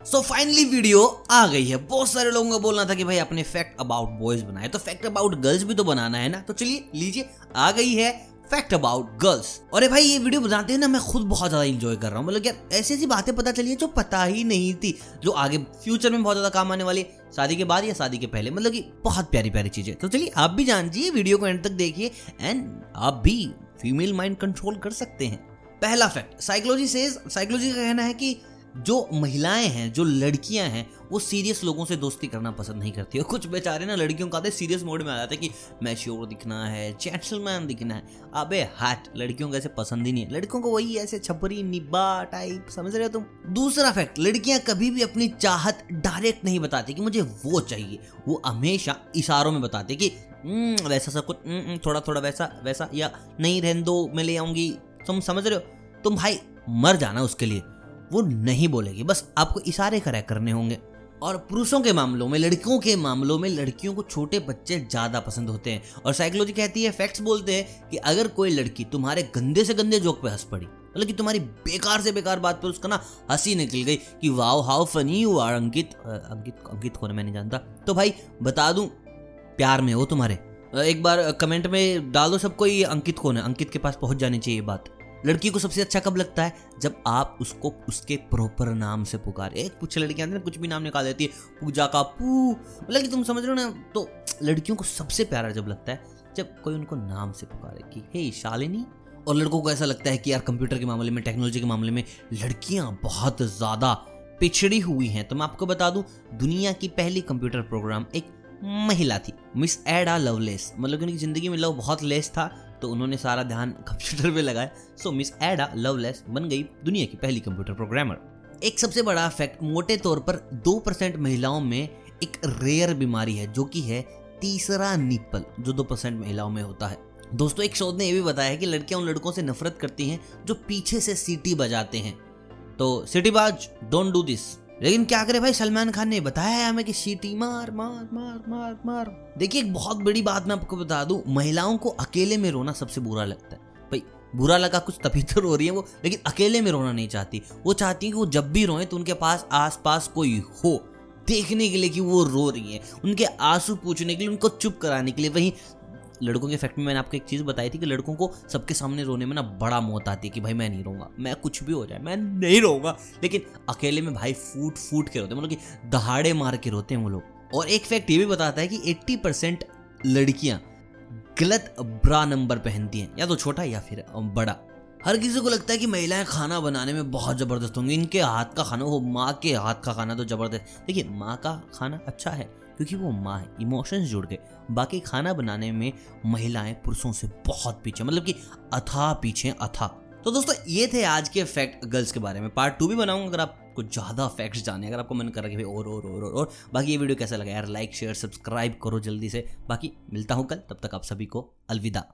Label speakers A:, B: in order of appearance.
A: So finally video आ गई है। बहुत सारे लोगों को बोलना था कि भाई अपने फैक्ट अबाउट बॉयज़ बनाए। तो फैक्ट अबाउट गर्ल्स भी तो बनाना है ना? तो चलिए, लीजिए, आ गई है फैक्ट अबाउट गर्ल्स और भाई, ये वीडियो बनाते हैं ना, मैं खुद बहुत ज़्यादा इंजॉय कर रहा हूँ। मतलब यार, ऐसी ऐसी बातें पता चली है जो पता ही नहीं थी, जो आगे फ्यूचर में बहुत ज़्यादा काम आने वाली शादी के बाद या शादी के पहले। मतलब कि बहुत प्यारी प्यारी चीज़ें। तो चलिए, आप भी जान जानिए वीडियो को एंड तक देखिए। एंड आप भी फीमेल माइंड कंट्रोल कर सकते हैं। पहला फैक्ट साइकोलॉजी से साइकोलॉजी का कहना है कि जो महिलाएँ हैं जो लड़कियाँ हैं वो सीरियस लोगों से दोस्ती करना पसंद नहीं करती और कुछ बेचारे ना लड़कियों का सीरियस मोड में आ जाते हैं कि मैच्योर दिखना है जेंटलमैन दिखना है। अबे हट लड़कियों को ऐसे पसंद ही नहीं है। लड़कियों को वही ऐसे छपरी निब्बा टाइप समझ रहे हो तुम? दूसरा फैक्ट लड़कियाँ कभी भी अपनी चाहत डायरेक्ट नहीं बताती कि मुझे वो चाहिए। वो हमेशा इशारों में बताते कि हम्म, वैसा सा कुछ हम्म, हम्म, थोड़ा थोड़ा वैसा वैसा या नहीं रहने दो मैं ले आऊँगी। तुम समझ रहे हो? तुम भाई मर जाना उसके लिए। वो नहीं बोलेगी। बस आपको इशारे करा करने होंगे। और पुरुषों के मामलों में, लड़कियों के मामलों में, लड़कियों को छोटे बच्चे ज़्यादा पसंद होते हैं। और साइकोलॉजी कहती है फैक्ट्स बोलते हैं कि अगर कोई लड़की तुम्हारे गंदे से गंदे जोक पे हंस पड़ी मतलब कि तुम्हारी बेकार से बेकार बात पर उसका ना हँसी निकल गई कि wow how funny you are Ankit Ankit Ankit को मैं नहीं जानता। तो भाई, बता दूँ, प्यार में हो तुम्हारे। एक बार कमेंट में डाल सबको, ये अंकित कौन है? अंकित के पास पहुँच जानी चाहिए बात। लड़की को सबसे अच्छा कब लगता है? जब आप उसको उसके प्रॉपर नाम से पुकारे। कुछ लड़कियाँ कुछ भी नाम निकाल देती है, पूजा का पू मतलब कि तुम समझ रहे हो ना? तो लड़कियों को सबसे प्यारा जब लगता है, जब कोई उनको नाम से पुकारे कि, हे शालिनी। और लड़कों को ऐसा लगता है कि यार कंप्यूटर के मामले में, टेक्नोलॉजी के मामले में लड़कियाँ बहुत ज़्यादा पिछड़ी हुई हैं। तो मैं आपको बता दूँ, दुनिया की पहली कंप्यूटर प्रोग्राम एक महिला थी, मिस एडा लवलेस। मतलब कि उनकी ज़िंदगी में लव बहुत लेस था तो उन्होंने सारा ध्यान कंप्यूटर पे लगाया। सो मिस एडा लवलेस बन गई दुनिया की पहली कंप्यूटर प्रोग्रामर एक सबसे बड़ा फैक्ट मोटे तौर पर दो परसेंट महिलाओं में एक रेयर बीमारी है, जो कि है तीसरा निपल जो दो परसेंट महिलाओं में होता है। दोस्तों, एक शोध ने यह भी बताया कि लड़कियाँ उन लड़कों से नफरत करती हैं जो पीछे से सीटी बजाते हैं। तो सिटी बाज डोंट डू दिस लेकिन क्या करे भाई, सलमान खान ने बताया है हमें कि सीटी मार मार मार मार मार। देखिए, एक बहुत बड़ी बात मैं आपको बता दूँ, महिलाओं को अकेले में रोना सबसे बुरा लगता है। भाई, बुरा लगा कुछ तभी तो रो रही है वो, लेकिन अकेले में रोना नहीं चाहती। वो चाहती है कि वो जब भी रोए तो उनके पास आस पास कोई हो, देखने के लिए कि वो रो रही है। उनके आँसू पूछने के लिए, उनको चुप कराने के लिए, वहीं लड़कों के फैक्ट में मैंने आपको एक चीज़ बताई थी कि लड़कों को सबके सामने रोने में ना बड़ा मौत आती है कि भाई मैं नहीं रहूँगा, मैं कुछ भी हो जाए, मैं नहीं रहूँगा। लेकिन अकेले में भाई फूट फूट के रोते मतलब कि दहाड़े मार के रोते हैं वो लोग। और एक फैक्ट ये भी बताता है कि एट्टी परसेंट लड़कियाँ गलत ब्रा नंबर पहनती हैं, या तो छोटा या फिर बड़ा। हर किसी को लगता है कि महिलाएँ खाना बनाने में बहुत ज़बरदस्त होंगी, इनके हाथ का खाना, वो माँ के हाथ का खाना तो ज़बरदस्त। देखिए, माँ का खाना अच्छा है क्योंकि वो माँ है इमोशंस जुड़ गए। बाकी खाना बनाने में महिलाएँ पुरुषों से बहुत पीछे मतलब कि अथा पीछे, अथा। तो दोस्तों, ये थे आज के फैक्ट गर्ल्स के बारे में। पार्ट टू भी बनाऊँगा अगर आप आपको ज़्यादा फैक्ट्स जाने अगर आपको मन कर रहा है और और और और और। बाकी ये वीडियो कैसा लगा यार लाइक शेयर सब्सक्राइब करो जल्दी से। बाकी मिलता हूँ कल, तब तक आप सभी को अलविदा।